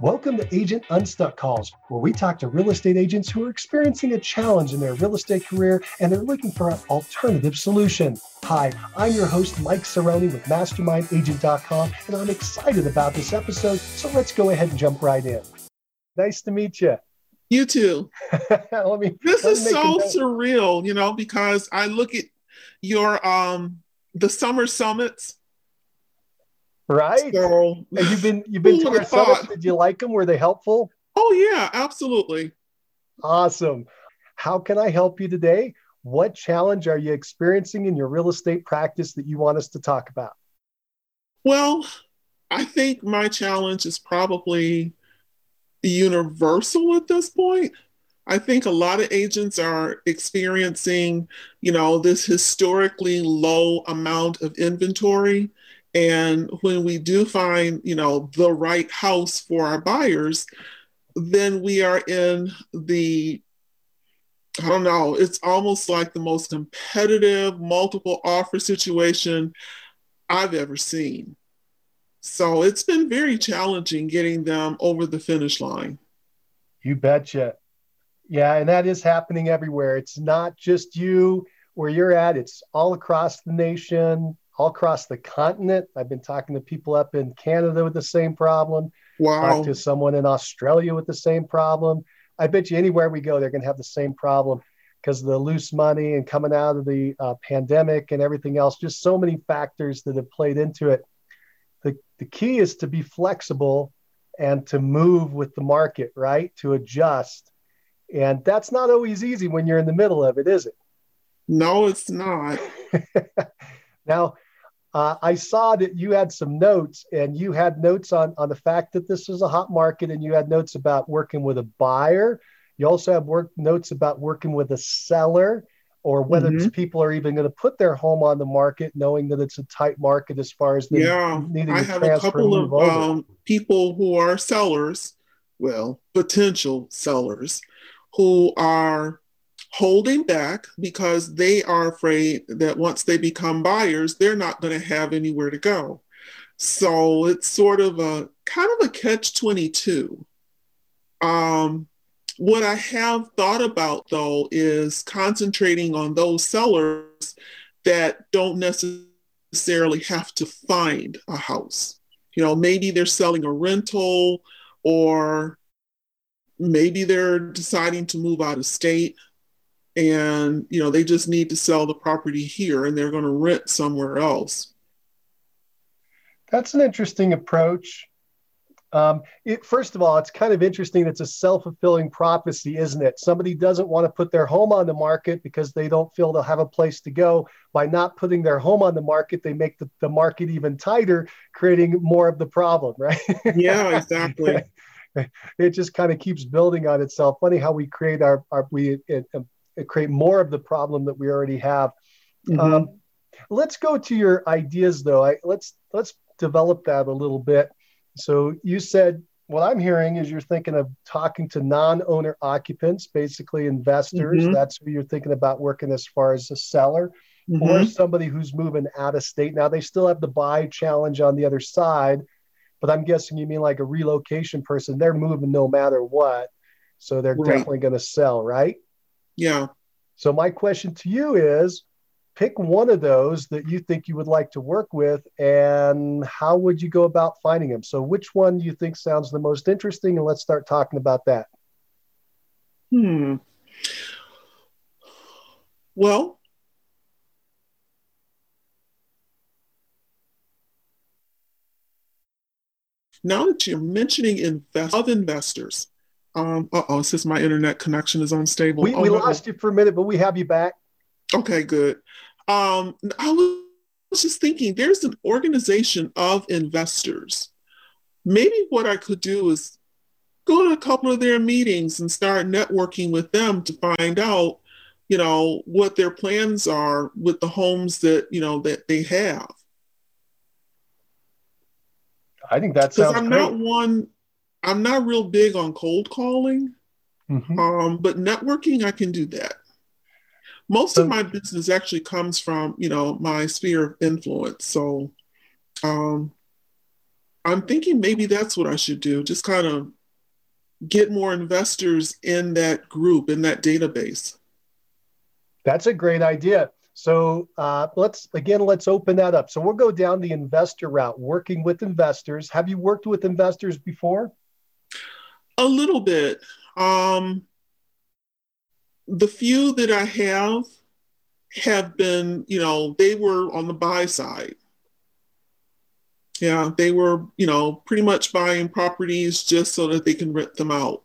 Welcome to Agent Unstuck Calls, where we talk to real estate agents who are experiencing a challenge in their real estate career and they're looking for an alternative solution. Hi, I'm your host, Mike Cerrone with MastermindAgent.com, and I'm excited about this episode, so let's go ahead and jump right in. Nice to meet you. You too. let me, this is so surreal, you know, because I look at your um the summer summits Right. So, and you've been you've been to our summits. Did you like them? Were they helpful? Oh yeah, absolutely. Awesome. How can I help you today? What challenge are you experiencing in your real estate practice that you want us to talk about? Well, I think my challenge is probably universal at this point. I think a lot of agents are experiencing, you know, this historically low amount of inventory and when we do find, you know, the right house for our buyers, then we are in the I don't know, it's almost like the most competitive multiple offer situation I've ever seen. So it's been very challenging getting them over the finish line. You betcha. Yeah, and that is happening everywhere. It's not just you where you're at, it's all across the nation all across the continent. I've been talking to people up in Canada with the same problem. Wow. Talked to someone in Australia with the same problem. I bet you anywhere we go, they're going to have the same problem because of the loose money and coming out of the uh, pandemic and everything else. Just so many factors that have played into it. The, the key is to be flexible and to move with the market, right? To adjust. And that's not always easy when you're in the middle of it, is it? No, it's not. now, uh, I saw that you had some notes, and you had notes on on the fact that this was a hot market, and you had notes about working with a buyer. You also have work notes about working with a seller, or whether mm-hmm. people are even going to put their home on the market, knowing that it's a tight market as far as yeah. I have a couple of um, people who are sellers, well, potential sellers, who are holding back because they are afraid that once they become buyers, they're not going to have anywhere to go. So it's sort of a kind of a catch 22. Um, what I have thought about though is concentrating on those sellers that don't necessarily have to find a house. You know, maybe they're selling a rental or maybe they're deciding to move out of state and you know they just need to sell the property here and they're going to rent somewhere else. That's an interesting approach. Um, it, first of all it's kind of interesting it's a self-fulfilling prophecy isn't it? Somebody doesn't want to put their home on the market because they don't feel they'll have a place to go. By not putting their home on the market they make the, the market even tighter creating more of the problem right? Yeah exactly. It just kind of keeps building on itself. Funny how we create our, our we it, create more of the problem that we already have. Mm-hmm. Um, let's go to your ideas, though. I, let's let's develop that a little bit. So you said what I'm hearing is you're thinking of talking to non-owner occupants, basically investors. Mm-hmm. That's who you're thinking about working as far as a seller. Mm-hmm. Or somebody who's moving out of state. Now they still have the buy challenge on the other side, but I'm guessing you mean like a relocation person. They're moving no matter what. So they're right. definitely going to sell, right? Yeah. So my question to you is pick one of those that you think you would like to work with and how would you go about finding them? So which one do you think sounds the most interesting and let's start talking about that. Hmm. Well, now that you're mentioning invest- of investors, um, uh oh, since my internet connection is unstable. We, oh, we no. lost you for a minute, but we have you back. Okay, good. Um, I was just thinking there's an organization of investors. Maybe what I could do is go to a couple of their meetings and start networking with them to find out, you know, what their plans are with the homes that, you know, that they have. I think that sounds I'm great. not one I'm not real big on cold calling, mm-hmm. um, but networking, I can do that. Most so, of my business actually comes from, you know, my sphere of influence. So, um, I'm thinking maybe that's what I should do. Just kind of get more investors in that group, in that database. That's a great idea. So uh, let's again, let's open that up. So we'll go down the investor route, working with investors. Have you worked with investors before? A little bit. Um, the few that I have have been, you know, they were on the buy side. Yeah, they were, you know, pretty much buying properties just so that they can rent them out.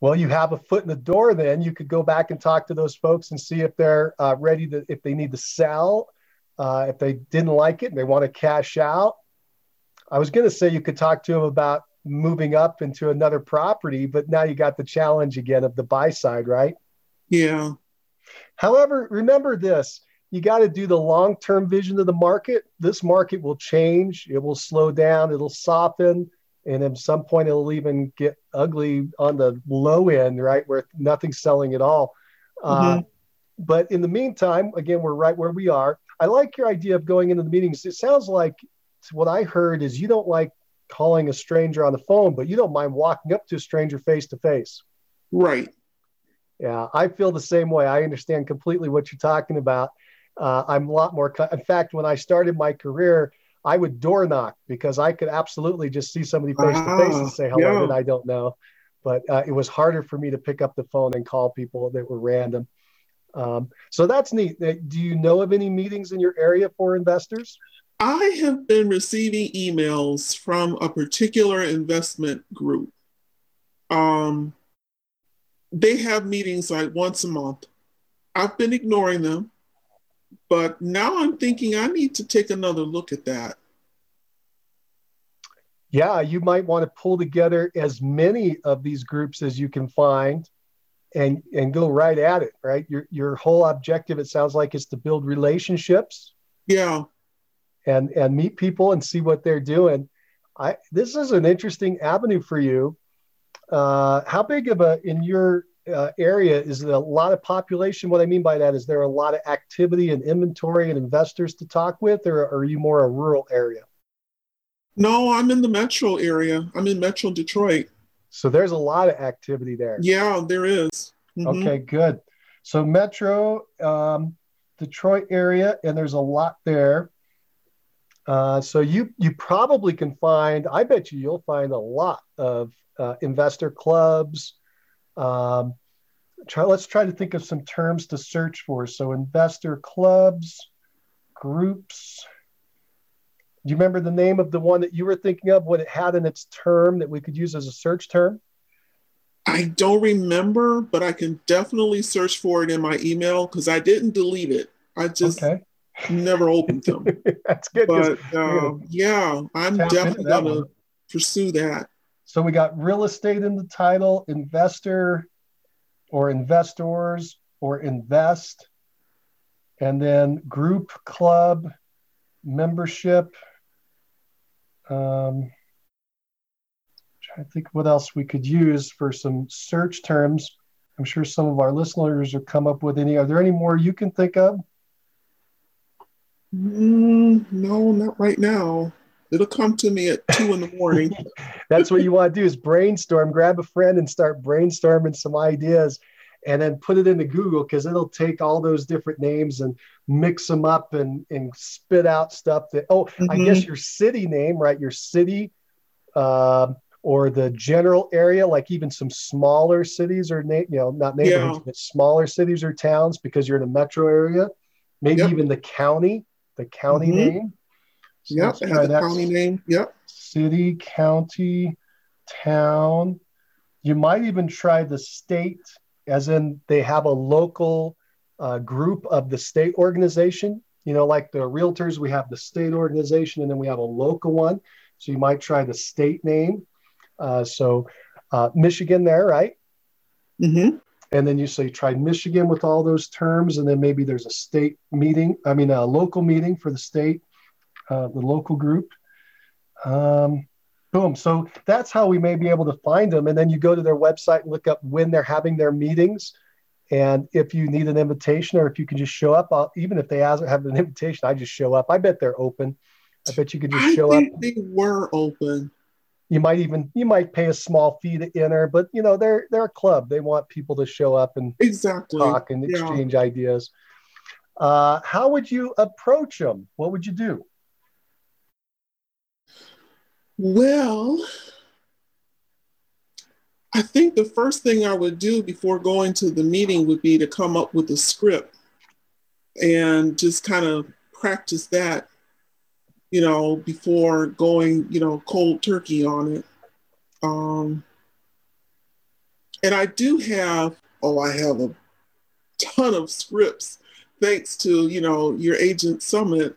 Well, you have a foot in the door. Then you could go back and talk to those folks and see if they're uh, ready to, if they need to sell, uh, if they didn't like it and they want to cash out. I was going to say you could talk to them about moving up into another property, but now you got the challenge again of the buy side, right? Yeah. However, remember this you got to do the long term vision of the market. This market will change, it will slow down, it'll soften, and at some point it'll even get ugly on the low end, right? Where nothing's selling at all. Uh, mm-hmm. Uh, but in the meantime, again, we're right where we are. I like your idea of going into the meetings. It sounds like what I heard is you don't like calling a stranger on the phone, but you don't mind walking up to a stranger face to face. Right. Yeah, I feel the same way. I understand completely what you're talking about. Uh, I'm a lot more. In fact, when I started my career, I would door knock because I could absolutely just see somebody face to face and say hello yeah. that I don't know. But uh, it was harder for me to pick up the phone and call people that were random. Um, so that's neat. Uh, do you know of any meetings in your area for investors? I have been receiving emails from a particular investment group. Um, they have meetings like once a month. I've been ignoring them, but now I'm thinking I need to take another look at that. Yeah, you might want to pull together as many of these groups as you can find and and go right at it, right? Your your whole objective it sounds like is to build relationships. Yeah and and meet people and see what they're doing. I this is an interesting avenue for you. Uh, how big of a in your uh, area is there a lot of population? What I mean by that is there a lot of activity and inventory and investors to talk with, or, or are you more a rural area? No, I'm in the metro area. I'm in Metro Detroit. So there's a lot of activity there. Yeah, there is. Mm-hmm. Okay, good. So Metro um, Detroit area, and there's a lot there. Uh, so you you probably can find. I bet you you'll find a lot of uh, investor clubs. Um, try, let's try to think of some terms to search for. So investor clubs, groups. Do you remember the name of the one that you were thinking of? What it had in its term that we could use as a search term? I don't remember, but I can definitely search for it in my email because I didn't delete it. I just okay never opened them. That's good. But uh, yeah, I'm definitely going to pursue that. So we got real estate in the title, investor or investors or invest, and then group, club, membership. Um, trying to think what else we could use for some search terms. I'm sure some of our listeners have come up with any. Are there any more you can think of? Mm, no, not right now. It'll come to me at two in the morning. That's what you want to do is brainstorm, grab a friend and start brainstorming some ideas and then put it into Google because it'll take all those different names and mix them up and, and spit out stuff that, oh, mm-hmm. I guess your city name, right? Your city uh, or the general area, like even some smaller cities or, na- you know, not neighborhoods, yeah. but smaller cities or towns because you're in a metro area. Maybe yep. even the county the county mm-hmm. name. So yep, it has a county name. Yep. City, county, town. You might even try the state, as in they have a local uh, group of the state organization. You know, like the realtors, we have the state organization and then we have a local one. So you might try the state name. Uh, so uh, Michigan there, right? Mm-hmm and then you say try Michigan with all those terms, and then maybe there's a state meeting. I mean, a local meeting for the state, uh, the local group. Um, boom. So that's how we may be able to find them. And then you go to their website and look up when they're having their meetings. And if you need an invitation or if you can just show up, I'll, even if they have an invitation, I just show up. I bet they're open. I bet you could just show up. They were open. You might even you might pay a small fee to enter, but you know they're they're a club. They want people to show up and exactly talk and yeah. exchange ideas. Uh, how would you approach them? What would you do? Well, I think the first thing I would do before going to the meeting would be to come up with a script and just kind of practice that you know, before going, you know, cold turkey on it. Um, and I do have, oh, I have a ton of scripts thanks to, you know, your agent summit.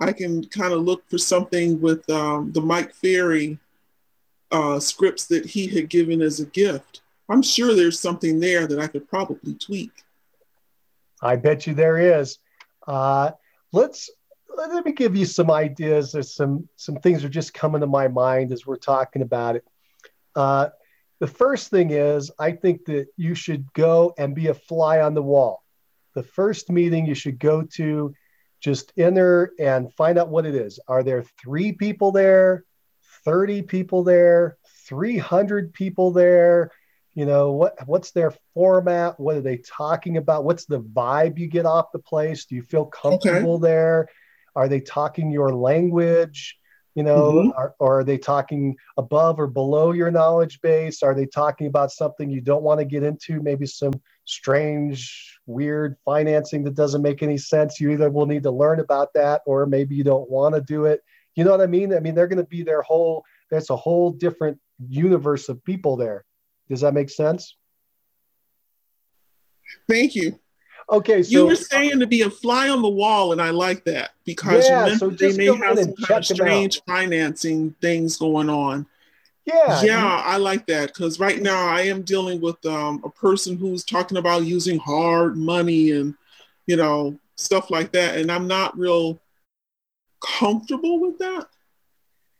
I can kind of look for something with um, the Mike Ferry uh, scripts that he had given as a gift. I'm sure there's something there that I could probably tweak. I bet you there is. Uh, let's let me give you some ideas. There's some some things are just coming to my mind as we're talking about it. Uh, the first thing is, I think that you should go and be a fly on the wall. The first meeting you should go to, just enter and find out what it is. Are there three people there, 30 people there, 300 people there? You know, what what's their format? What are they talking about? What's the vibe you get off the place? Do you feel comfortable okay. there? Are they talking your language? You know, mm-hmm. are, or are they talking above or below your knowledge base? Are they talking about something you don't want to get into? Maybe some strange, weird financing that doesn't make any sense. You either will need to learn about that, or maybe you don't want to do it. You know what I mean? I mean, they're going to be their whole. There's a whole different universe of people there. Does that make sense? Thank you. Okay, so you were saying to be a fly on the wall, and I like that because yeah, so they may have some kind of strange financing things going on. Yeah, yeah, I like that because right now I am dealing with um, a person who's talking about using hard money and you know stuff like that, and I'm not real comfortable with that.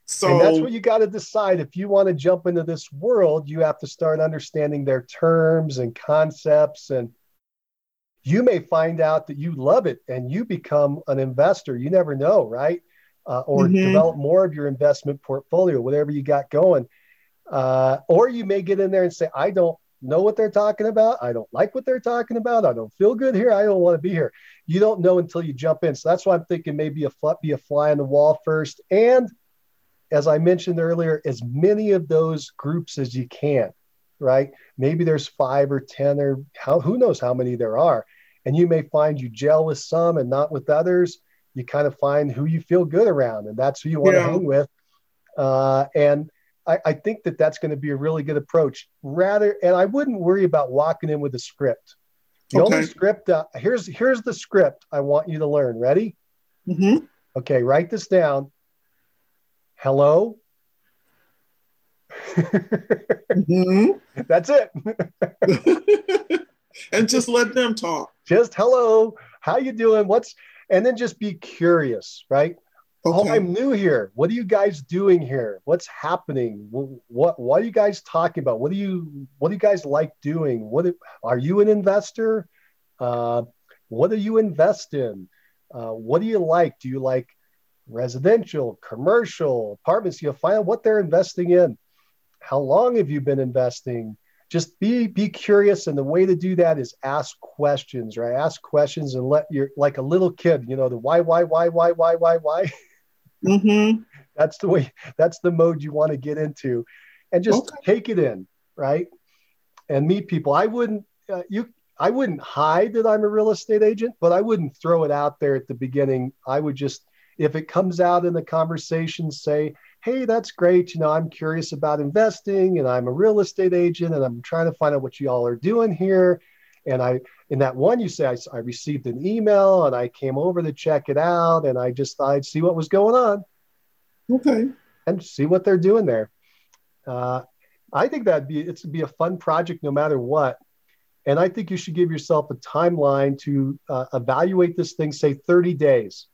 So and that's what you got to decide. If you want to jump into this world, you have to start understanding their terms and concepts and you may find out that you love it and you become an investor. You never know, right? Uh, or mm-hmm. develop more of your investment portfolio, whatever you got going. Uh, or you may get in there and say, I don't know what they're talking about. I don't like what they're talking about. I don't feel good here. I don't want to be here. You don't know until you jump in. So that's why I'm thinking maybe a fl- be a fly on the wall first. And as I mentioned earlier, as many of those groups as you can, right? Maybe there's five or 10 or how, who knows how many there are. And you may find you gel with some and not with others. You kind of find who you feel good around and that's who you want yeah. to hang with. Uh, and I, I, think that that's going to be a really good approach. Rather and i wouldn't worry about walking in with a script. The okay. only script uh, here's here's the script i want you to learn. Ready? Mm-hmm. okay write this down. Hello mm-hmm. that's it and just let them talk. Just hello, how you doing? What's and then just be curious, right? Oh, okay. Oh, I'm new here. What are you guys doing here? What's happening? What what are you guys talking about? What do you what do you guys like doing? What are you an investor? Uh, what do you invest in? Uh, what do you like? Do you like residential, commercial, apartments? You find out what they're investing in. How long have you been investing? just be be curious and the way to do that is ask questions right ask questions and let your like a little kid you know the why why why why why why why mm-hmm. that's the way that's the mode you want to get into and just okay. take it in right and meet people i wouldn't uh, you i wouldn't hide that i'm a real estate agent but i wouldn't throw it out there at the beginning i would just if it comes out in the conversation say hey, that's great. You know, I'm curious about investing and I'm a real estate agent and I'm trying to find out what you all are doing here. And I, in that one, you say, I, I received an email and I came over to check it out and I just thought I'd see what was going on. Okay. And see what they're doing there. Uh, I think that'd be, it's be a fun project no matter what. And I think you should give yourself a timeline to uh, evaluate this thing, say 30 days.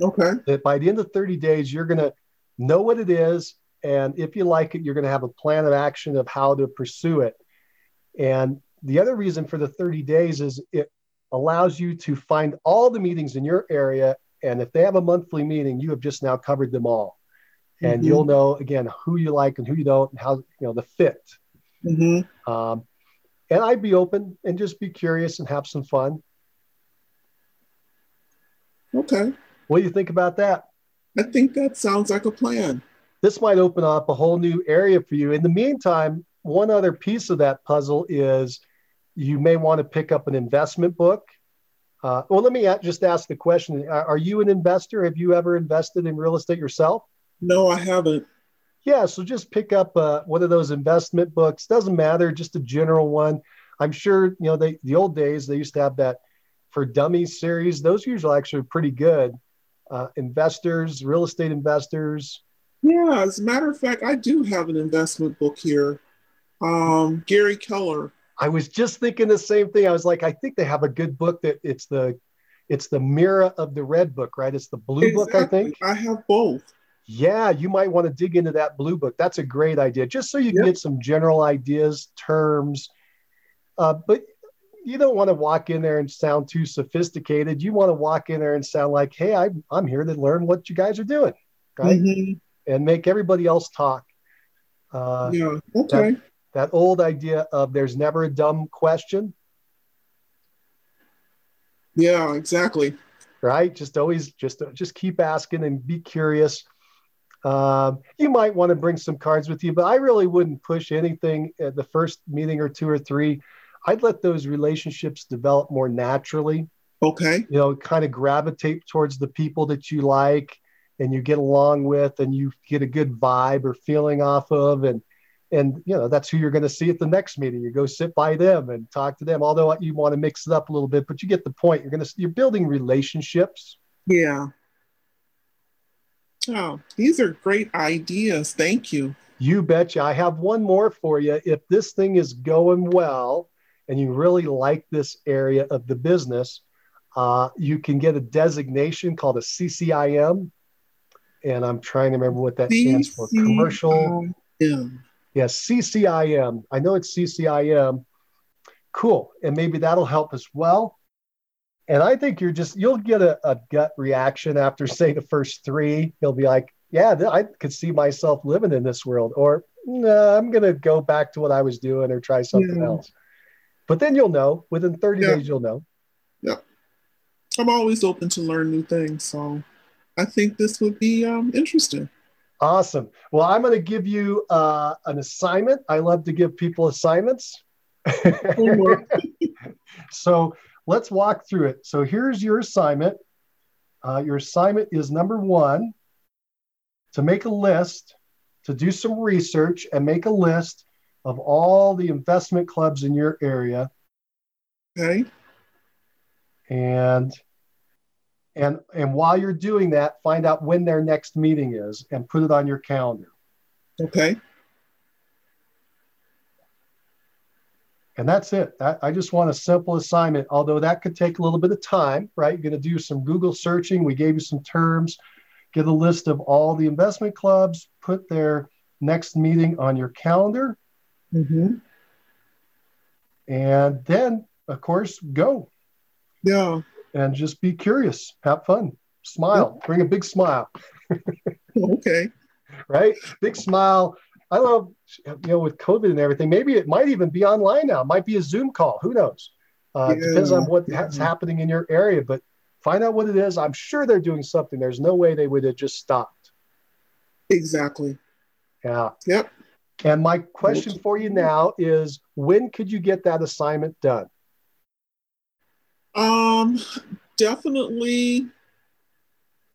Okay. That by the end of 30 days, you're going to know what it is. And if you like it, you're going to have a plan of action of how to pursue it. And the other reason for the 30 days is it allows you to find all the meetings in your area And if they have a monthly meeting, you have just now covered them all. And mm-hmm. you'll know again who you like and who you don't, and how you know the fit. Mm-hmm. Um, and I'd be open and just be curious and have some fun. Okay. What do you think about that? I think that sounds like a plan. This might open up a whole new area for you. In the meantime, one other piece of that puzzle is you may want to pick up an investment book. Uh, well, let me just ask the question Are you an investor? Have you ever invested in real estate yourself? No, I haven't. Yeah, so just pick up uh, one of those investment books. Doesn't matter, just a general one. I'm sure you know they, the old days they used to have that for dummies series. Those usually actually pretty good. Uh, investors, real estate investors. Yeah, as a matter of fact, I do have an investment book here. Um, Gary Keller. I was just thinking the same thing. I was like, I think they have a good book that it's the it's the mirror of the red book, right? It's the blue exactly. book, I think. I have both. Yeah, you might want to dig into that blue book. That's a great idea, just so you yep. get some general ideas, terms. Uh, but you don't want to walk in there and sound too sophisticated. You want to walk in there and sound like, hey, I'm, I'm here to learn what you guys are doing, right? Mm-hmm. And make everybody else talk. Uh, yeah, okay. That, that old idea of there's never a dumb question. Yeah, exactly. Right. Just always just just keep asking and be curious. Um, you might want to bring some cards with you, but I really wouldn't push anything at the first meeting or two or three. I'd let those relationships develop more naturally. Okay. You know, kind of gravitate towards the people that you like and you get along with and you get a good vibe or feeling off of. And and you know that's who you're going to see at the next meeting. You go sit by them and talk to them although you want to mix it up a little bit but you get the point. You're going to you're building relationships. Yeah. Oh these are great ideas. Thank you. You betcha. I have one more for you if this thing is going well and you really like this area of the business uh, you can get a designation called a ccim and i'm trying to remember what that stands for commercial Yes, CCIM. I know it's CCIM. Cool. And maybe that'll help as well. And I think you're just, you'll get a, a gut reaction after, say, the first three. You'll be like, yeah, I could see myself living in this world. Or, no, I'm going to go back to what I was doing or try something yeah. else. But then you'll know within 30 yeah. days, you'll know. Yeah. I'm always open to learn new things. So I think this would be um, interesting. Awesome. Well, I'm going to give you uh, an assignment. I love to give people assignments. so let's walk through it. So here's your assignment. Uh, your assignment is number one to make a list, to do some research and make a list of all the investment clubs in your area. Okay. And and and while you're doing that find out when their next meeting is and put it on your calendar. Okay. And that's it. I just want a simple assignment although that could take a little bit of time right? You're going to do some google searching. We gave you some terms. Get a list of all the investment clubs put their next meeting on your calendar mm-hmm. and then of course go yeah and just be curious, have fun, smile, yep. bring a big smile. okay. Right? Big smile. I love, you know, with COVID and everything, maybe it might even be online now. It might be a Zoom call. Who knows? Uh, yeah. Depends on what's mm-hmm. happening in your area, but find out what it is. I'm sure they're doing something. There's no way they would have just stopped. Exactly. Yeah. Yep. And my question for you now is when could you get that assignment done? Um, definitely.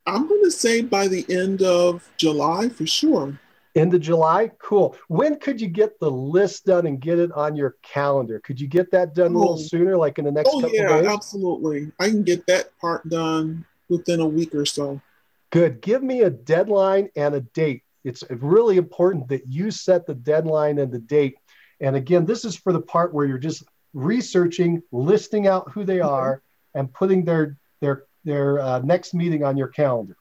I'm going to say by the end of July for sure. End of July? Cool. When could you get the list done and get it on your calendar? Could you get that done oh. a little oh. sooner, like in the next oh, couple yeah, days? absolutely. I can get that part done within a week or so. Good. Give me a deadline and a date. It's really important that you set the deadline and the date. And again, this is for the part where you're just researching, listing out who they are, and putting their their their uh, next meeting on your calendar.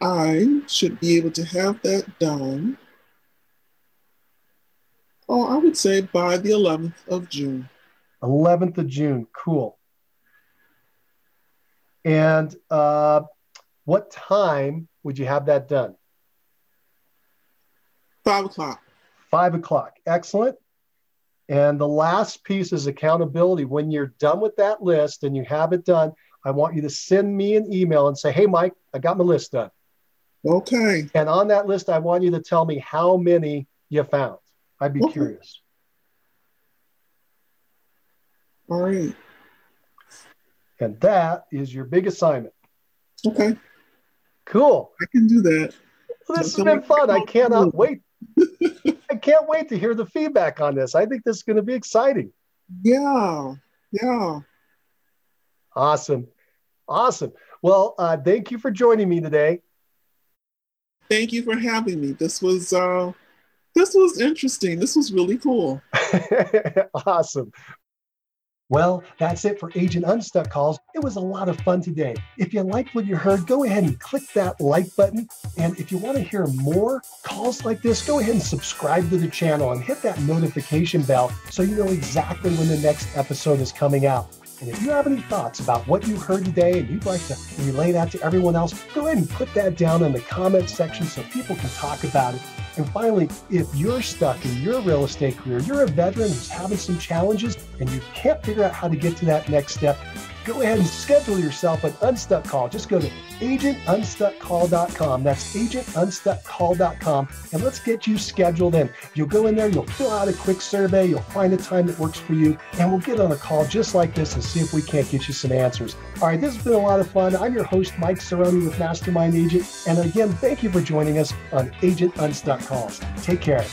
I should be able to have that done. Oh, I would say by the 11th of June. 11th of June, cool. And uh, what time would you have that done? Five o'clock. Five o'clock. Excellent. And the last piece is accountability. When you're done with that list and you have it done, I want you to send me an email and say, Hey, Mike, I got my list done. Okay. And on that list, I want you to tell me how many you found. I'd be okay. curious. All right. And that is your big assignment. Okay. Cool. I can do that. Well, this has been fun. I cannot wait. I can't wait to hear the feedback on this. I think this is going to be exciting. Yeah. Yeah. Awesome. Awesome. Well, uh, thank you for joining me today. Thank you for having me. This was uh, this was interesting. This was really cool. awesome. Well, that's it for Agent Unstuck calls. It was a lot of fun today. If you liked what you heard, go ahead and click that like button. And if you want to hear more calls like this, go ahead and subscribe to the channel and hit that notification bell so you know exactly when the next episode is coming out. And if you have any thoughts about what you heard today and you'd like to relay that to everyone else, go ahead and put that down in the comment section so people can talk about it. And finally, if you're stuck in your real estate career, you're a veteran who's having some challenges and you can't figure out how to get to that next step, go ahead and schedule yourself an Unstuck call. Just go to agentunstuckcall.com. That's agentunstuckcall.com. And let's get you scheduled in. You'll go in there, you'll fill out a quick survey, you'll find a time that works for you, and we'll get on a call just like this and see if we can't get you some answers. All right, this has been a lot of fun. I'm your host, Mike Cerrone with Mastermind Agent. And again, thank you for joining us on Agent Unstuck Calls. Take care.